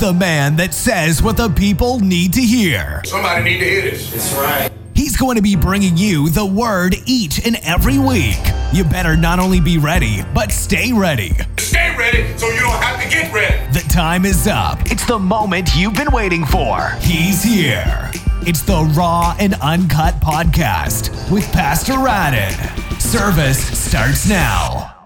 the man that says what the people need to hear. Somebody need to hear this. That's right. He's going to be bringing you the word each and every week. You better not only be ready, but stay ready. Stay ready so you don't have to get ready. The time is up. It's the moment you've been waiting for. He's here. It's the Raw and Uncut Podcast with Pastor Radin. Service starts now.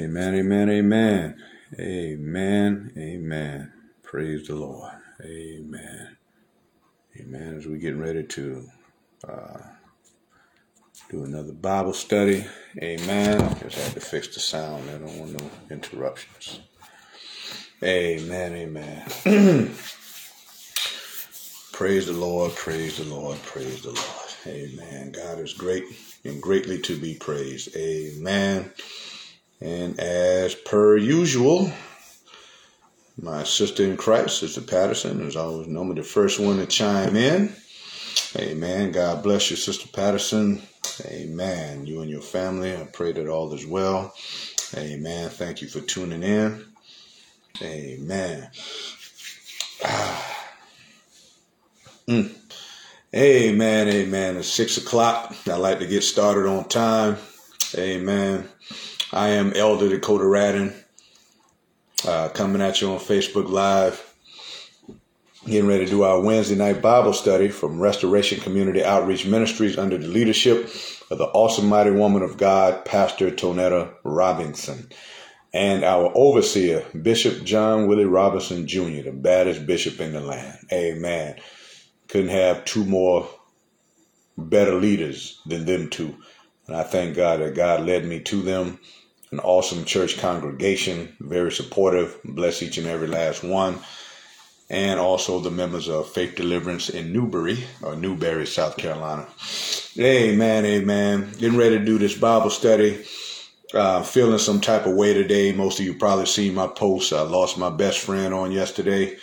Amen, amen, amen. Amen, amen. Praise the Lord. Amen. Amen. As we're getting ready to uh, do another Bible study. Amen. Just had to fix the sound. I don't want no interruptions. Amen, amen. praise the Lord, praise the Lord, praise the Lord. Amen. God is great and greatly to be praised. Amen. And as per usual, my sister in Christ, Sister Patterson, is always normally the first one to chime in. Amen. God bless you, Sister Patterson. Amen. You and your family, I pray that all is well. Amen. Thank you for tuning in. Amen. Ah. Mm. Amen. Amen. It's six o'clock. I like to get started on time. Amen. I am Elder Dakota Radin, uh, coming at you on Facebook Live. Getting ready to do our Wednesday night Bible study from Restoration Community Outreach Ministries under the leadership of the awesome mighty woman of God, Pastor Tonetta Robinson, and our overseer, Bishop John Willie Robinson Jr., the baddest bishop in the land. Amen. Couldn't have two more better leaders than them two. And I thank God that God led me to them an awesome church congregation, very supportive. Bless each and every last one. And also the members of Faith Deliverance in Newberry, or Newberry, South Carolina. Amen, amen. Getting ready to do this Bible study. Uh, feeling some type of way today. Most of you probably seen my post. I lost my best friend on yesterday.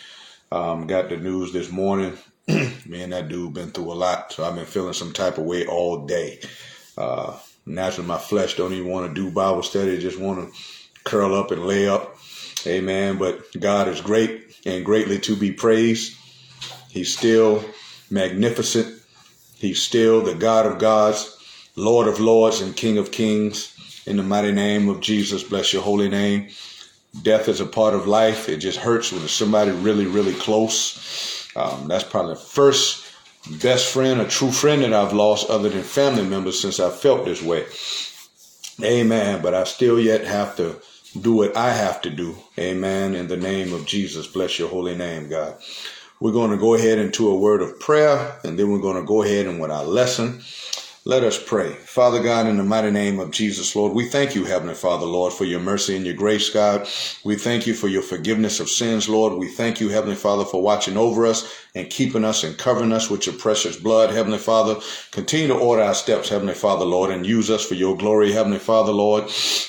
Um, got the news this morning. Me and that dude been through a lot, so I've been feeling some type of way all day. Uh, naturally my flesh don't even want to do Bible study, just want to curl up and lay up. Amen. But God is great and greatly to be praised. He's still magnificent. He's still the God of gods, Lord of lords, and King of kings. In the mighty name of Jesus, bless your holy name. Death is a part of life. It just hurts when it's somebody really, really close. Um, that's probably the first best friend, a true friend that I've lost other than family members since I felt this way. Amen. But I still yet have to do what I have to do. Amen. In the name of Jesus, bless your holy name, God. We're going to go ahead into a word of prayer and then we're going to go ahead and with our lesson. Let us pray. Father God, in the mighty name of Jesus, Lord, we thank you, Heavenly Father, Lord, for your mercy and your grace, God. We thank you for your forgiveness of sins, Lord. We thank you, Heavenly Father, for watching over us and keeping us and covering us with your precious blood, Heavenly Father. Continue to order our steps, Heavenly Father, Lord, and use us for your glory, Heavenly Father, Lord.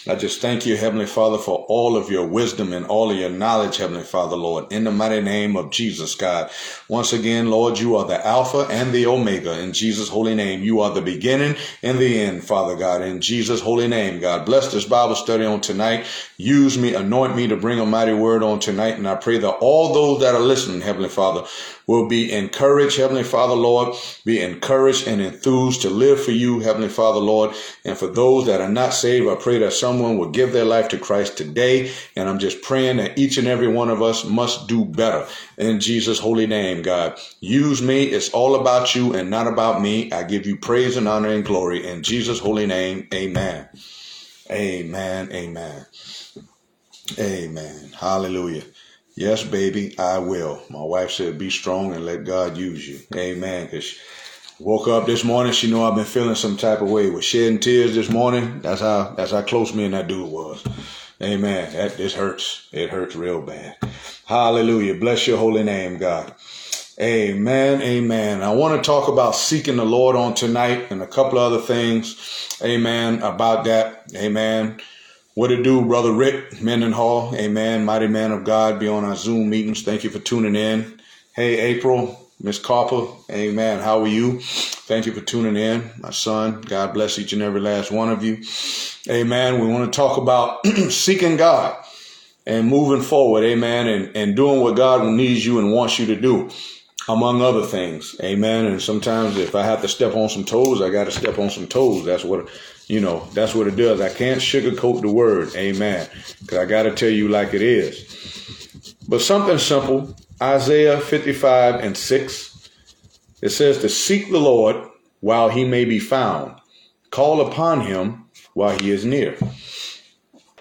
I just thank you, Heavenly Father, for all of your wisdom and all of your knowledge, Heavenly Father, Lord, in the mighty name of Jesus, God. Once again, Lord, you are the Alpha and the Omega. In Jesus' holy name, you are the beginning and the end, Father God. In Jesus' holy name, God. Bless this Bible study on tonight. Use me, anoint me to bring a mighty word on tonight. And I pray that all those that are listening, Heavenly Father, will be encouraged, Heavenly Father, Lord, be encouraged and enthused to live for you, Heavenly Father, Lord. And for those that are not saved, I pray that someone will give their life to Christ today. And I'm just praying that each and every one of us must do better. In Jesus' holy name, God. Use me. It's all about you and not about me. I give you praise and honor and glory. In Jesus' holy name, amen. Amen. Amen. Amen. Hallelujah. Yes, baby, I will. My wife said, be strong and let God use you. Amen. Because woke up this morning, she know I've been feeling some type of way. Was shedding tears this morning. That's how that's how close me and that dude was. Amen. That this hurts. It hurts real bad. Hallelujah. Bless your holy name, God. Amen. Amen. I want to talk about seeking the Lord on tonight and a couple other things. Amen. About that. Amen What it do, Brother Rick Mendenhall? Amen. Mighty man of God, be on our Zoom meetings. Thank you for tuning in. Hey, April, Miss Carper, amen. How are you? Thank you for tuning in. My son, God bless each and every last one of you. Amen. We want to talk about seeking God and moving forward, amen, and, and doing what God needs you and wants you to do, among other things, amen. And sometimes if I have to step on some toes, I got to step on some toes. That's what you know, that's what it does. I can't sugarcoat the word, amen, because I got to tell you like it is. But something simple, Isaiah 55 and 6, it says to seek the Lord while he may be found, call upon him while he is near.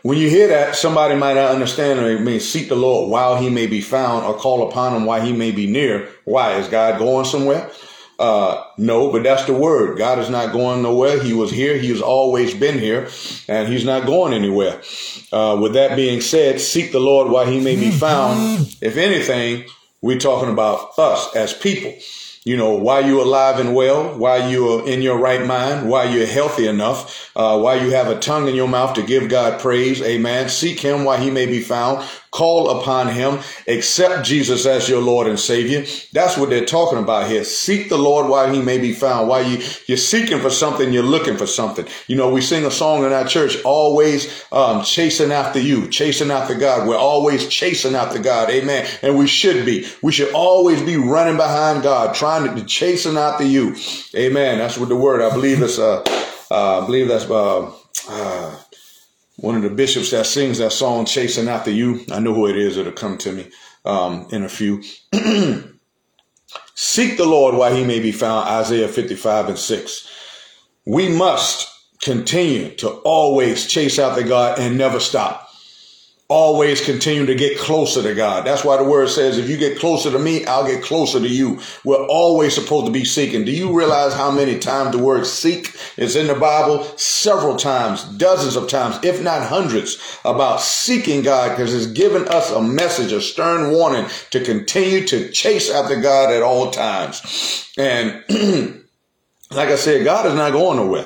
When you hear that, somebody might not understand it means seek the Lord while he may be found or call upon him while he may be near. Why? Is God going somewhere? Uh, no, but that's the word. God is not going nowhere. He was here. He has always been here and he's not going anywhere. Uh, with that being said, seek the Lord while he may be found. If anything, we're talking about us as people you know, why you're alive and well, why you're in your right mind, why you're healthy enough, uh, why you have a tongue in your mouth to give God praise. Amen. Seek him while he may be found. Call upon him. Accept Jesus as your Lord and Savior. That's what they're talking about here. Seek the Lord while he may be found. While you, you're seeking for something, you're looking for something. You know, we sing a song in our church, always um, chasing after you, chasing after God. We're always chasing after God. Amen. And we should be. We should always be running behind God, trying to be chasing after you. Amen. That's what the word. I believe it's uh, uh I believe that's uh, uh, one of the bishops that sings that song "Chasing After You." I know who it is. It'll come to me um, in a few. Seek the Lord while He may be found. Isaiah fifty-five and six. We must continue to always chase after God and never stop always continue to get closer to God. That's why the word says, if you get closer to me, I'll get closer to you. We're always supposed to be seeking. Do you realize how many times the word seek is in the Bible? Several times, dozens of times, if not hundreds, about seeking God because it's given us a message, a stern warning to continue to chase after God at all times. And like I said, God is not going nowhere.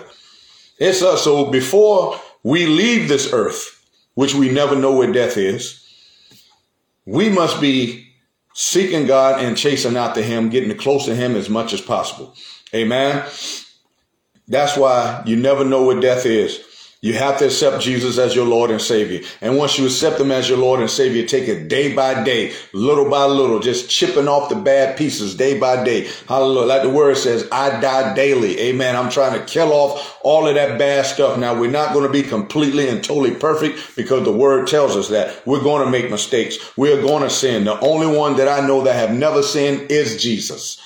It's us. So before we leave this earth, which we never know where death is. We must be seeking God and chasing after Him, getting close to Him as much as possible. Amen. That's why you never know what death is. You have to accept Jesus as your Lord and Savior. And once you accept Him as your Lord and Savior, take it day by day, little by little, just chipping off the bad pieces day by day. Hallelujah. Like the word says, I die daily. Amen. I'm trying to kill off all of that bad stuff. Now, we're not going to be completely and totally perfect because the word tells us that we're going to make mistakes. We're going to sin. The only one that I know that have never sinned is Jesus.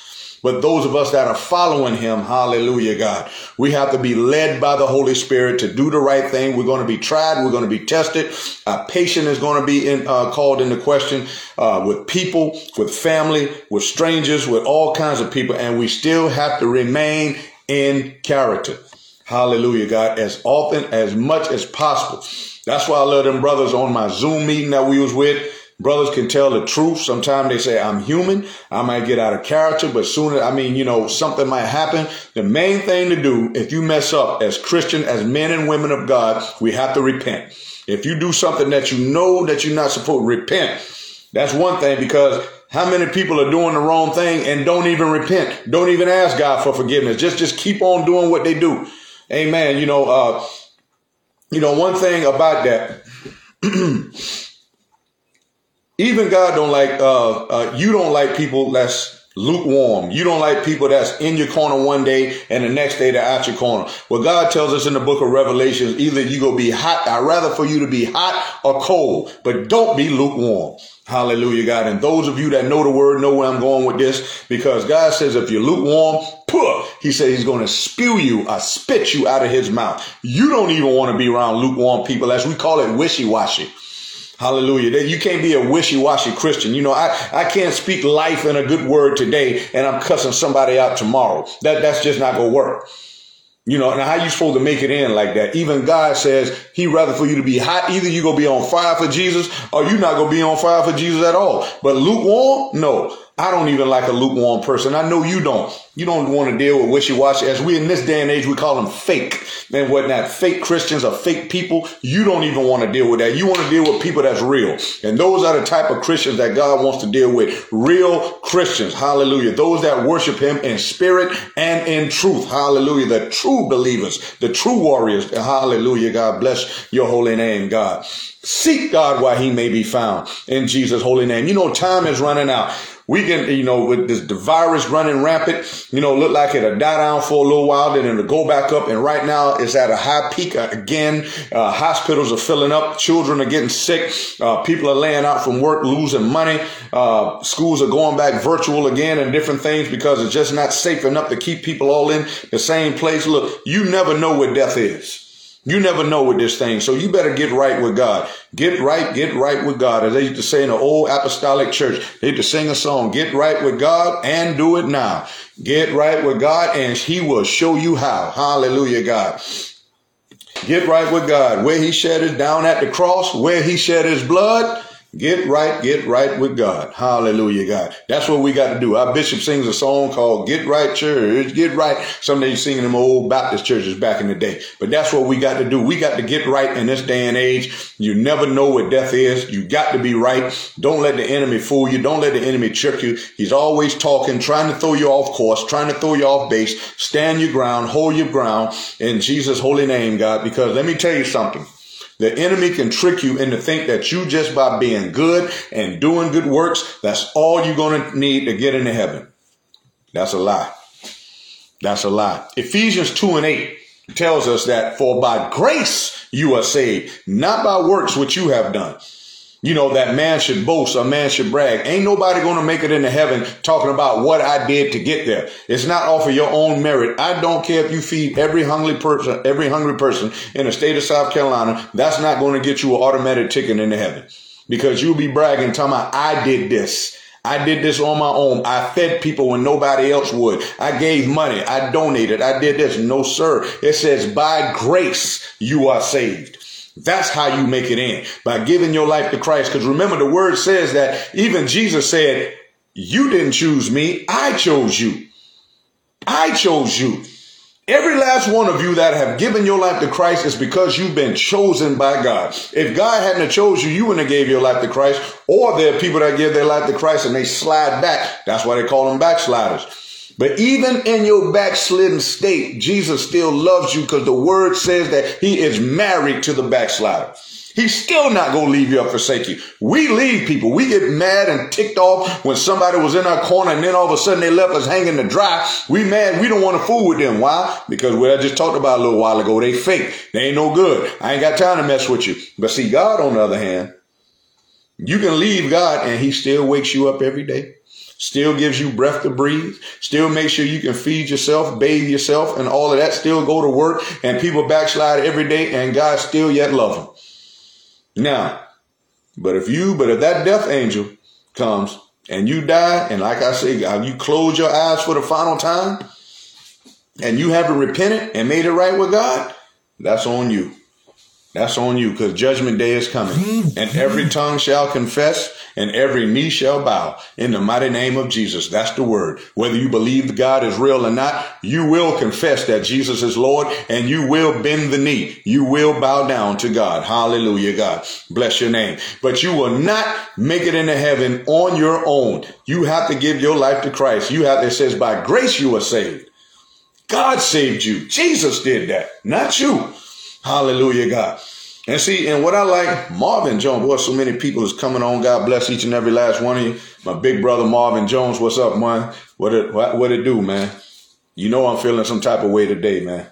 But those of us that are following him, hallelujah, God, we have to be led by the Holy Spirit to do the right thing. We're going to be tried. We're going to be tested. Our patience is going to be in, uh, called into question uh, with people, with family, with strangers, with all kinds of people. And we still have to remain in character. Hallelujah, God, as often, as much as possible. That's why I love them brothers on my Zoom meeting that we was with. Brothers can tell the truth. Sometimes they say, I'm human. I might get out of character, but sooner, I mean, you know, something might happen. The main thing to do, if you mess up as Christian, as men and women of God, we have to repent. If you do something that you know that you're not supposed to repent, that's one thing because how many people are doing the wrong thing and don't even repent? Don't even ask God for forgiveness. Just, just keep on doing what they do. Amen. You know, uh, you know, one thing about that, even God don't like uh, uh, you don't like people that's lukewarm. You don't like people that's in your corner one day and the next day they're out your corner. Well, God tells us in the book of Revelations, either you go be hot. I'd rather for you to be hot or cold, but don't be lukewarm. Hallelujah, God. And those of you that know the word know where I'm going with this because God says if you're lukewarm, puh, he says he's going to spew you or spit you out of his mouth. You don't even want to be around lukewarm people as we call it wishy-washy. Hallelujah. You can't be a wishy-washy Christian. You know, I, I can't speak life in a good word today and I'm cussing somebody out tomorrow. That, that's just not to work. You know, and how you supposed to make it in like that? Even God says he rather for you to be hot. Either you to be on fire for Jesus or you not to be on fire for Jesus at all. But lukewarm? No. I don't even like a lukewarm person. I know you don't. You don't want to deal with wishy-washy. As we in this day and age, we call them fake and whatnot. Fake Christians or fake people. You don't even want to deal with that. You want to deal with people that's real. And those are the type of Christians that God wants to deal with. Real Christians. Hallelujah. Those that worship him in spirit and in truth. Hallelujah. The true believers, the true warriors. Hallelujah. God bless your holy name, God. Seek God while he may be found in Jesus' holy name. You know, time is running out we can, you know, with this, the virus running rampant, you know, look like it'll die down for a little while, then it'll go back up. And right now it's at a high peak again. Uh, hospitals are filling up. Children are getting sick. Uh, people are laying out from work, losing money. Uh, schools are going back virtual again and different things because it's just not safe enough to keep people all in the same place. Look, you never know where death is. You never know with this thing. So you better get right with God. Get right, get right with God. As they used to say in the old apostolic church, they used to sing a song, get right with God and do it now. Get right with God and he will show you how. Hallelujah, God. Get right with God. Where he shed his down at the cross, where he shed his blood, Get right, get right with God. Hallelujah, God. That's what we got to do. Our bishop sings a song called Get Right Church, Get Right. Someday you singing them old Baptist churches back in the day. But that's what we got to do. We got to get right in this day and age. You never know what death is. You got to be right. Don't let the enemy fool you. Don't let the enemy trick you. He's always talking, trying to throw you off course, trying to throw you off base. Stand your ground, hold your ground in Jesus' holy name, God. Because let me tell you something. The enemy can trick you into think that you just by being good and doing good works, that's all you're going to need to get into heaven. That's a lie. That's a lie. Ephesians 2 and 8 tells us that for by grace you are saved, not by works which you have done you know, that man should boast, a man should brag. Ain't nobody going to make it into heaven talking about what I did to get there. It's not off of your own merit. I don't care if you feed every hungry person, every hungry person in the state of South Carolina. That's not going to get you an automatic ticket into heaven because you'll be bragging, talking about, I did this. I did this on my own. I fed people when nobody else would. I gave money. I donated. I did this. No, sir. It says by grace you are saved. That's how you make it in by giving your life to Christ. Because remember, the word says that even Jesus said, You didn't choose me, I chose you. I chose you. Every last one of you that have given your life to Christ is because you've been chosen by God. If God hadn't chose you, you wouldn't have gave your life to Christ. Or there are people that give their life to Christ and they slide back. That's why they call them backsliders. But even in your backslidden state, Jesus still loves you because the word says that he is married to the backslider. He's still not going to leave you or forsake you. We leave people. We get mad and ticked off when somebody was in our corner and then all of a sudden they left us hanging to dry. We mad. We don't want to fool with them. Why? Because what I just talked about a little while ago, they fake. They ain't no good. I ain't got time to mess with you. But see, God on the other hand, you can leave God and he still wakes you up every day still gives you breath to breathe, still make sure you can feed yourself, bathe yourself, and all of that, still go to work, and people backslide every day, and God still yet love them. Now, but if you, but if that death angel comes and you die, and like I say, you close your eyes for the final time, and you haven't repented and made it right with God, that's on you. That's on you because judgment day is coming and every tongue shall confess and every knee shall bow in the mighty name of Jesus. That's the word. Whether you believe God is real or not, you will confess that Jesus is Lord and you will bend the knee. You will bow down to God. Hallelujah, God. Bless your name. But you will not make it into heaven on your own. You have to give your life to Christ. You have, it says by grace you are saved. God saved you. Jesus did that, not you. Hallelujah, God. And see, and what I like, Marvin Jones, boy, so many people is coming on. God bless each and every last one of you. My big brother Marvin Jones, what's up, man? What it what, what it do, man? You know I'm feeling some type of way today, man.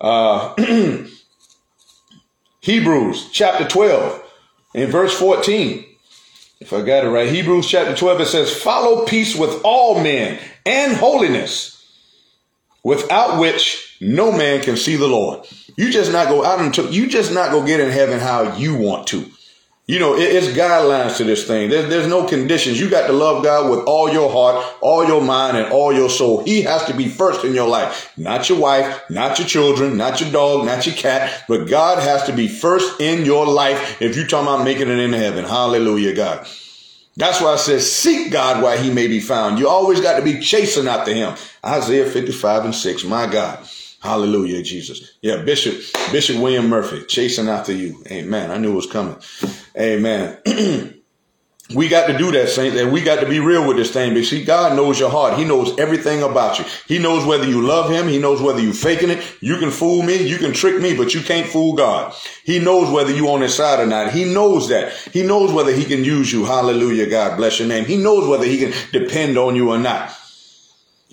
Uh Hebrews chapter 12 in verse 14. If I got it right, Hebrews chapter 12, it says, follow peace with all men and holiness, without which no man can see the Lord. You just not go out into you just not go get in heaven how you want to. You know, it, it's guidelines to this thing. There's, there's no conditions. You got to love God with all your heart, all your mind, and all your soul. He has to be first in your life. Not your wife, not your children, not your dog, not your cat, but God has to be first in your life if you're talking about making it into heaven. Hallelujah, God. That's why I says, seek God while he may be found. You always got to be chasing after him. Isaiah 55 and 6. My God. Hallelujah, Jesus. Yeah, Bishop, Bishop William Murphy, chasing after you. Amen. I knew it was coming. Amen. We got to do that, saints, and we got to be real with this thing. But see, God knows your heart. He knows everything about you. He knows whether you love Him. He knows whether you faking it. You can fool me. You can trick me, but you can't fool God. He knows whether you on His side or not. He knows that. He knows whether He can use you. Hallelujah, God bless your name. He knows whether He can depend on you or not.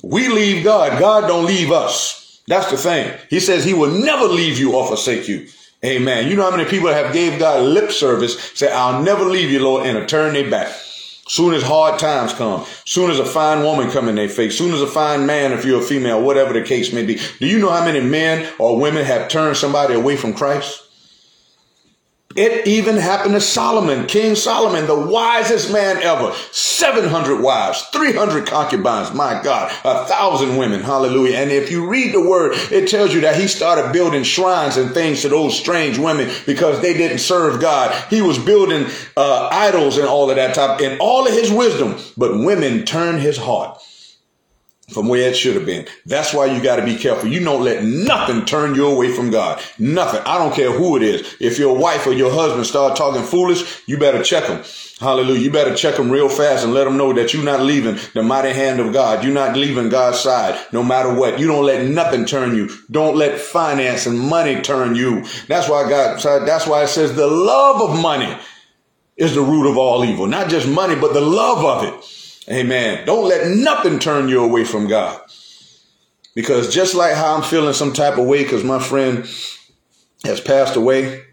We leave God. God don't leave us. That's the thing. He says He will never leave you or forsake you. Amen. You know how many people have gave God lip service, say, I'll never leave you, Lord, and turn their back. Soon as hard times come, soon as a fine woman come in their face, soon as a fine man, if you're a female, whatever the case may be. Do you know how many men or women have turned somebody away from Christ? It even happened to Solomon, King Solomon, the wisest man ever. 700 wives, 300 concubines. My God, a thousand women. Hallelujah. And if you read the word, it tells you that he started building shrines and things to those strange women because they didn't serve God. He was building uh, idols and all of that type and all of his wisdom, but women turned his heart from where it should have been. That's why you got to be careful. You don't let nothing turn you away from God. Nothing. I don't care who it is. If your wife or your husband start talking foolish, you better check them. Hallelujah. You better check them real fast and let them know that you're not leaving the mighty hand of God. You're not leaving God's side no matter what. You don't let nothing turn you. Don't let finance and money turn you. That's why God, that's why it says the love of money is the root of all evil. Not just money, but the love of it. Amen. Don't let nothing turn you away from God. Because just like how I'm feeling some type of way because my friend has passed away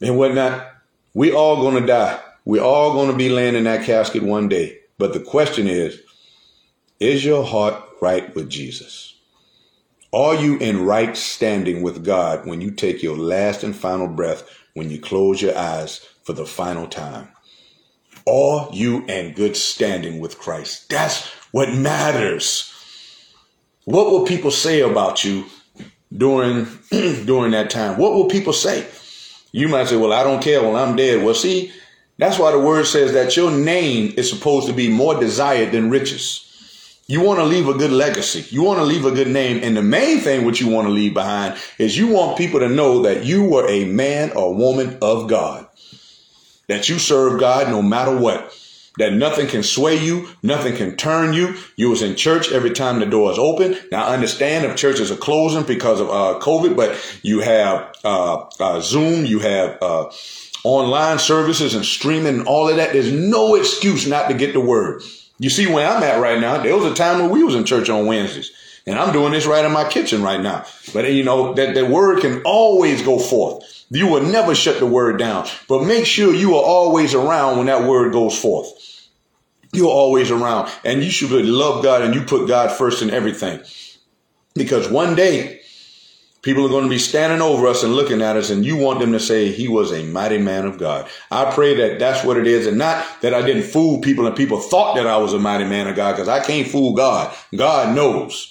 and whatnot, we all going to die. we all going to be laying in that casket one day. But the question is, is your heart right with Jesus? Are you in right standing with God when you take your last and final breath, when you close your eyes for the final time? Are you in good standing with Christ? That's what matters. What will people say about you during during that time? What will people say? You might say, "Well, I don't care. Well, I'm dead." Well, see, that's why the word says that your name is supposed to be more desired than riches. You want to leave a good legacy. You want to leave a good name. And the main thing what you want to leave behind is you want people to know that you were a man or woman of God that you serve God no matter what. That nothing can sway you, nothing can turn you. You was in church every time the door is open. Now I understand if churches are closing because of uh, COVID, but you have uh, uh, Zoom, you have uh, online services and streaming and all of that. There's no excuse not to get the word. You see where I'm at right now. There was a time when we was in church on Wednesdays. And I'm doing this right in my kitchen right now. But you know, that the word can always go forth. You will never shut the word down, but make sure you are always around when that word goes forth. You're always around and you should really love God and you put God first in everything. Because one day people are going to be standing over us and looking at us and you want them to say he was a mighty man of God. I pray that that's what it is and not that I didn't fool people and people thought that I was a mighty man of God because I can't fool God. God knows.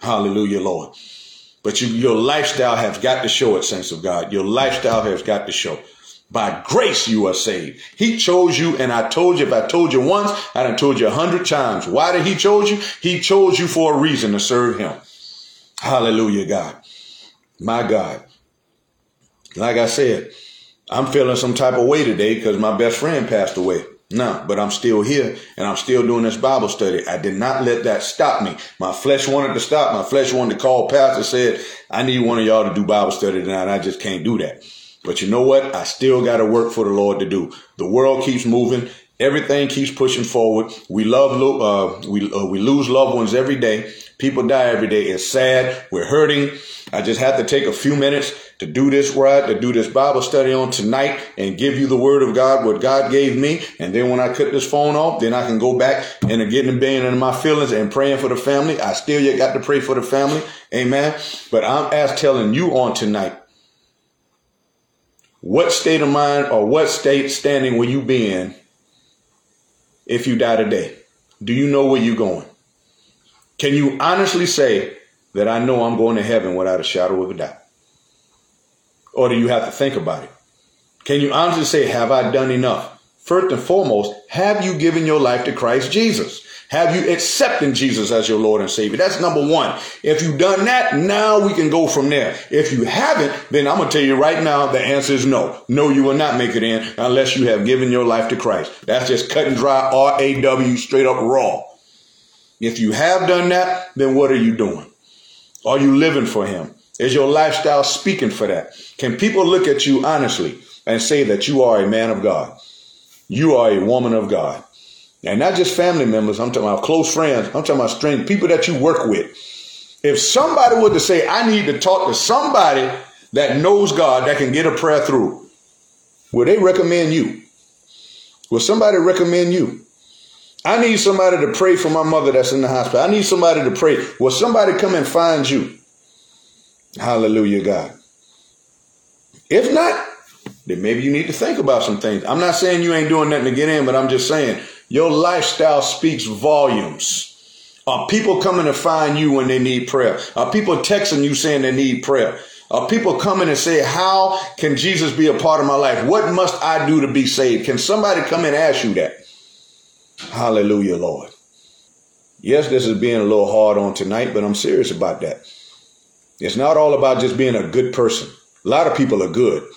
Hallelujah, Lord. But you, your lifestyle has got to show it, saints of God. Your lifestyle has got to show. By grace you are saved. He chose you, and I told you, if I told you once, I done told you a hundred times. Why did he chose you? He chose you for a reason to serve him. Hallelujah, God. My God. Like I said, I'm feeling some type of way today because my best friend passed away. No, but I'm still here and I'm still doing this Bible study. I did not let that stop me. My flesh wanted to stop. My flesh wanted to call pastor, said, I need one of y'all to do Bible study tonight. I just can't do that. But you know what? I still got to work for the Lord to do. The world keeps moving. Everything keeps pushing forward. We love, uh, we, uh, we lose loved ones every day. People die every day. It's sad. We're hurting. I just have to take a few minutes to do this right, to do this Bible study on tonight and give you the word of God, what God gave me. And then when I cut this phone off, then I can go back and get in being in my feelings and praying for the family. I still yet got to pray for the family. Amen. But I'm as telling you on tonight, what state of mind or what state standing will you be in if you die today? Do you know where you're going? Can you honestly say that I know I'm going to heaven without a shadow of a doubt? Or do you have to think about it? Can you honestly say, have I done enough first and foremost, have you given your life to Christ Jesus? Have you accepted Jesus as your Lord and Savior? That's number one. If you've done that, now we can go from there. If you haven't, then I'm going to tell you right now, the answer is no. No, you will not make it in unless you have given your life to Christ. That's just cut and dry, R-A-W, straight up raw. If you have done that, then what are you doing? Are you living for Him? Is your lifestyle speaking for that? Can people look at you honestly and say that you are a man of God? You are a woman of God. And not just family members, I'm talking about close friends, I'm talking about strangers, people that you work with. If somebody were to say, I need to talk to somebody that knows God that can get a prayer through, will they recommend you? Will somebody recommend you? I need somebody to pray for my mother that's in the hospital. I need somebody to pray. Will somebody come and find you? Hallelujah, God. If not, then maybe you need to think about some things. I'm not saying you ain't doing nothing to get in, but I'm just saying your lifestyle speaks volumes. Are people coming to find you when they need prayer? Are people texting you saying they need prayer? Are people coming and say, how can Jesus be a part of my life? What must I do to be saved? Can somebody come and ask you that? Hallelujah, Lord. Yes, this is being a little hard on tonight, but I'm serious about that. It's not all about just being a good person. A lot of people are good.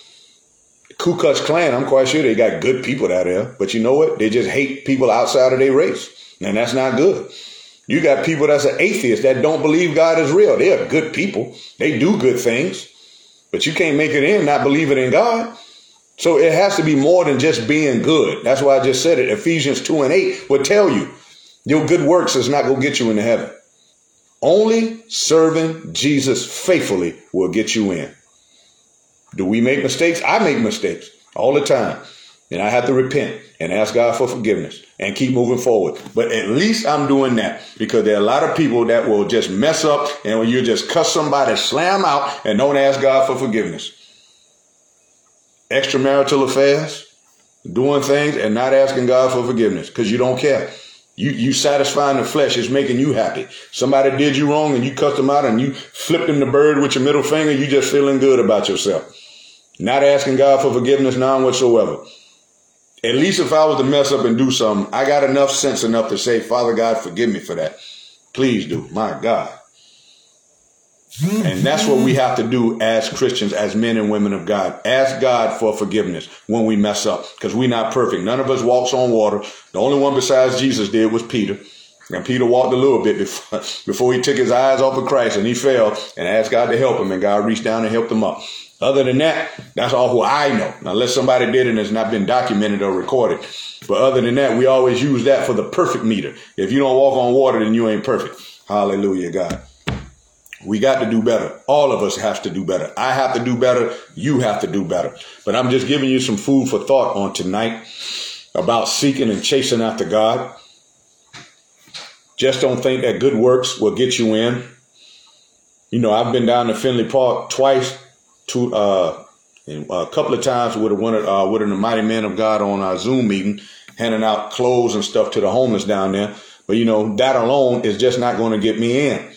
Ku Klux Klan, I'm quite sure they got good people out there, but you know what? They just hate people outside of their race, and that's not good. You got people that's an atheist that don't believe God is real. They are good people. They do good things, but you can't make it in not believing in God. So it has to be more than just being good. That's why I just said it. Ephesians 2 and 8 will tell you your good works is not going to get you into heaven. Only serving Jesus faithfully will get you in. Do we make mistakes? I make mistakes all the time. And I have to repent and ask God for forgiveness and keep moving forward. But at least I'm doing that because there are a lot of people that will just mess up and when you just cuss somebody, slam out and don't ask God for forgiveness. Extramarital affairs, doing things and not asking God for forgiveness because you don't care. You you satisfying the flesh is making you happy. Somebody did you wrong and you cussed them out and you flipped them the bird with your middle finger. You just feeling good about yourself. Not asking God for forgiveness, none whatsoever. At least if I was to mess up and do something, I got enough sense enough to say, Father God, forgive me for that. Please do. My God. And that's what we have to do as Christians, as men and women of God. Ask God for forgiveness when we mess up, because we're not perfect. None of us walks on water. The only one besides Jesus did was Peter. And Peter walked a little bit before, before he took his eyes off of Christ and he fell and asked God to help him, and God reached down and helped him up. Other than that, that's all who I know. Now, unless somebody did and it's not been documented or recorded. But other than that, we always use that for the perfect meter. If you don't walk on water, then you ain't perfect. Hallelujah, God. We got to do better. All of us have to do better. I have to do better. You have to do better. But I'm just giving you some food for thought on tonight about seeking and chasing after God. Just don't think that good works will get you in. You know, I've been down to Finlay Park twice two, uh, a couple of times with one of, uh, with the mighty man of God on our Zoom meeting, handing out clothes and stuff to the homeless down there. But you know, that alone is just not going to get me in.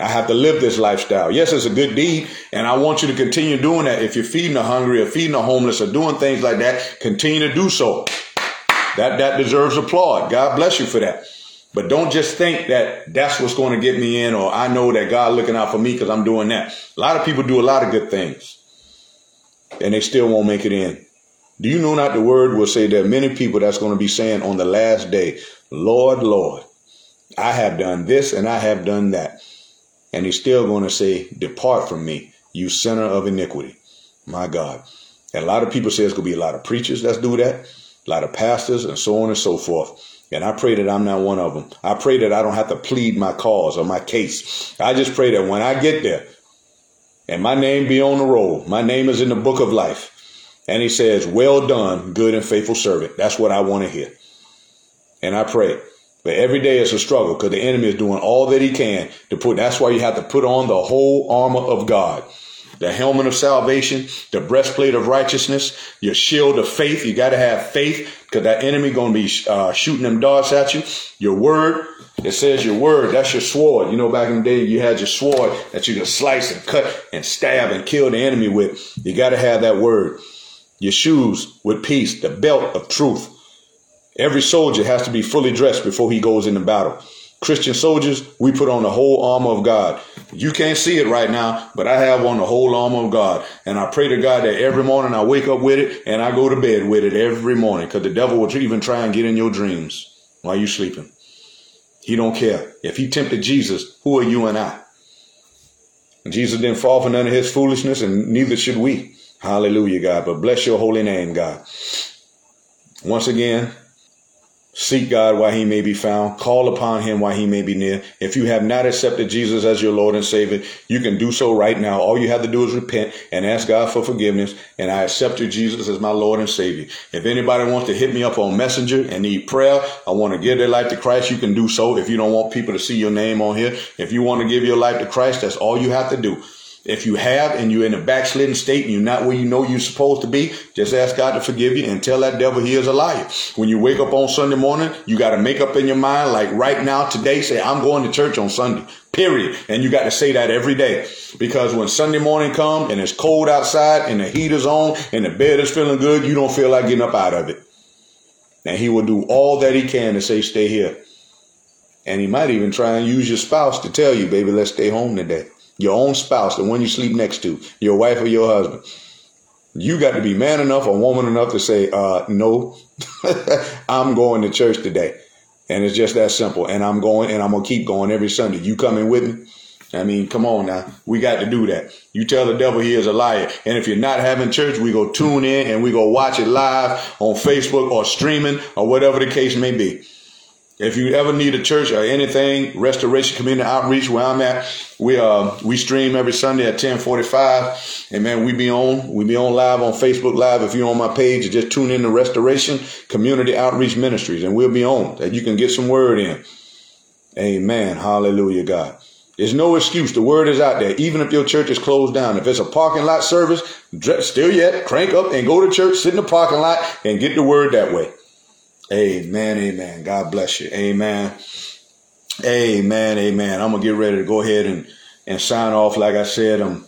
I have to live this lifestyle. Yes, it's a good deed, and I want you to continue doing that. If you're feeding the hungry or feeding the homeless or doing things like that, continue to do so. That that deserves applaud. God bless you for that. But don't just think that that's what's going to get me in, or I know that God looking out for me because I'm doing that. A lot of people do a lot of good things, and they still won't make it in. Do you know not the word will say that many people that's going to be saying on the last day, Lord, Lord, I have done this and I have done that. And he's still going to say, Depart from me, you sinner of iniquity. My God. And a lot of people say it's going to be a lot of preachers that do that, a lot of pastors, and so on and so forth. And I pray that I'm not one of them. I pray that I don't have to plead my cause or my case. I just pray that when I get there and my name be on the roll, my name is in the book of life. And he says, Well done, good and faithful servant. That's what I want to hear. And I pray. But every day it's a struggle because the enemy is doing all that he can to put. That's why you have to put on the whole armor of God the helmet of salvation, the breastplate of righteousness, your shield of faith. You got to have faith because that enemy going to be uh, shooting them darts at you. Your word, it says your word, that's your sword. You know, back in the day, you had your sword that you could slice and cut and stab and kill the enemy with. You got to have that word. Your shoes with peace, the belt of truth. Every soldier has to be fully dressed before he goes into battle. Christian soldiers, we put on the whole armor of God. You can't see it right now, but I have on the whole armor of God. And I pray to God that every morning I wake up with it and I go to bed with it every morning because the devil will even try and get in your dreams while you're sleeping. He don't care. If he tempted Jesus, who are you and I? Jesus didn't fall for none of his foolishness and neither should we. Hallelujah, God. But bless your holy name, God. Once again, Seek God while he may be found. Call upon him while he may be near. If you have not accepted Jesus as your Lord and Savior, you can do so right now. All you have to do is repent and ask God for forgiveness. And I accept you, Jesus, as my Lord and Savior. If anybody wants to hit me up on Messenger and need prayer, I want to give their life to Christ, you can do so. If you don't want people to see your name on here, if you want to give your life to Christ, that's all you have to do. If you have and you're in a backslidden state and you're not where you know you're supposed to be, just ask God to forgive you and tell that devil he is a liar. When you wake up on Sunday morning, you got to make up in your mind, like right now, today, say, I'm going to church on Sunday, period. And you got to say that every day because when Sunday morning comes and it's cold outside and the heat is on and the bed is feeling good, you don't feel like getting up out of it. And he will do all that he can to say, stay here. And he might even try and use your spouse to tell you, baby, let's stay home today your own spouse, the one you sleep next to, your wife or your husband. You got to be man enough or woman enough to say, uh, no, I'm going to church today. And it's just that simple. And I'm going and I'm going to keep going every Sunday. You coming with me? I mean, come on now. We got to do that. You tell the devil he is a liar. And if you're not having church, we go tune in and we go watch it live on Facebook or streaming or whatever the case may be. If you ever need a church or anything, Restoration Community Outreach, where I'm at, we uh we stream every Sunday at 1045. And man, we be on, we be on live on Facebook Live. If you're on my page, just tune in to Restoration Community Outreach Ministries, and we'll be on that you can get some word in. Amen. Hallelujah, God. There's no excuse. The word is out there. Even if your church is closed down, if it's a parking lot service, still yet crank up and go to church, sit in the parking lot, and get the word that way. Amen. Amen. God bless you. Amen. Amen. Amen. I'm gonna get ready to go ahead and and sign off. Like I said, I'm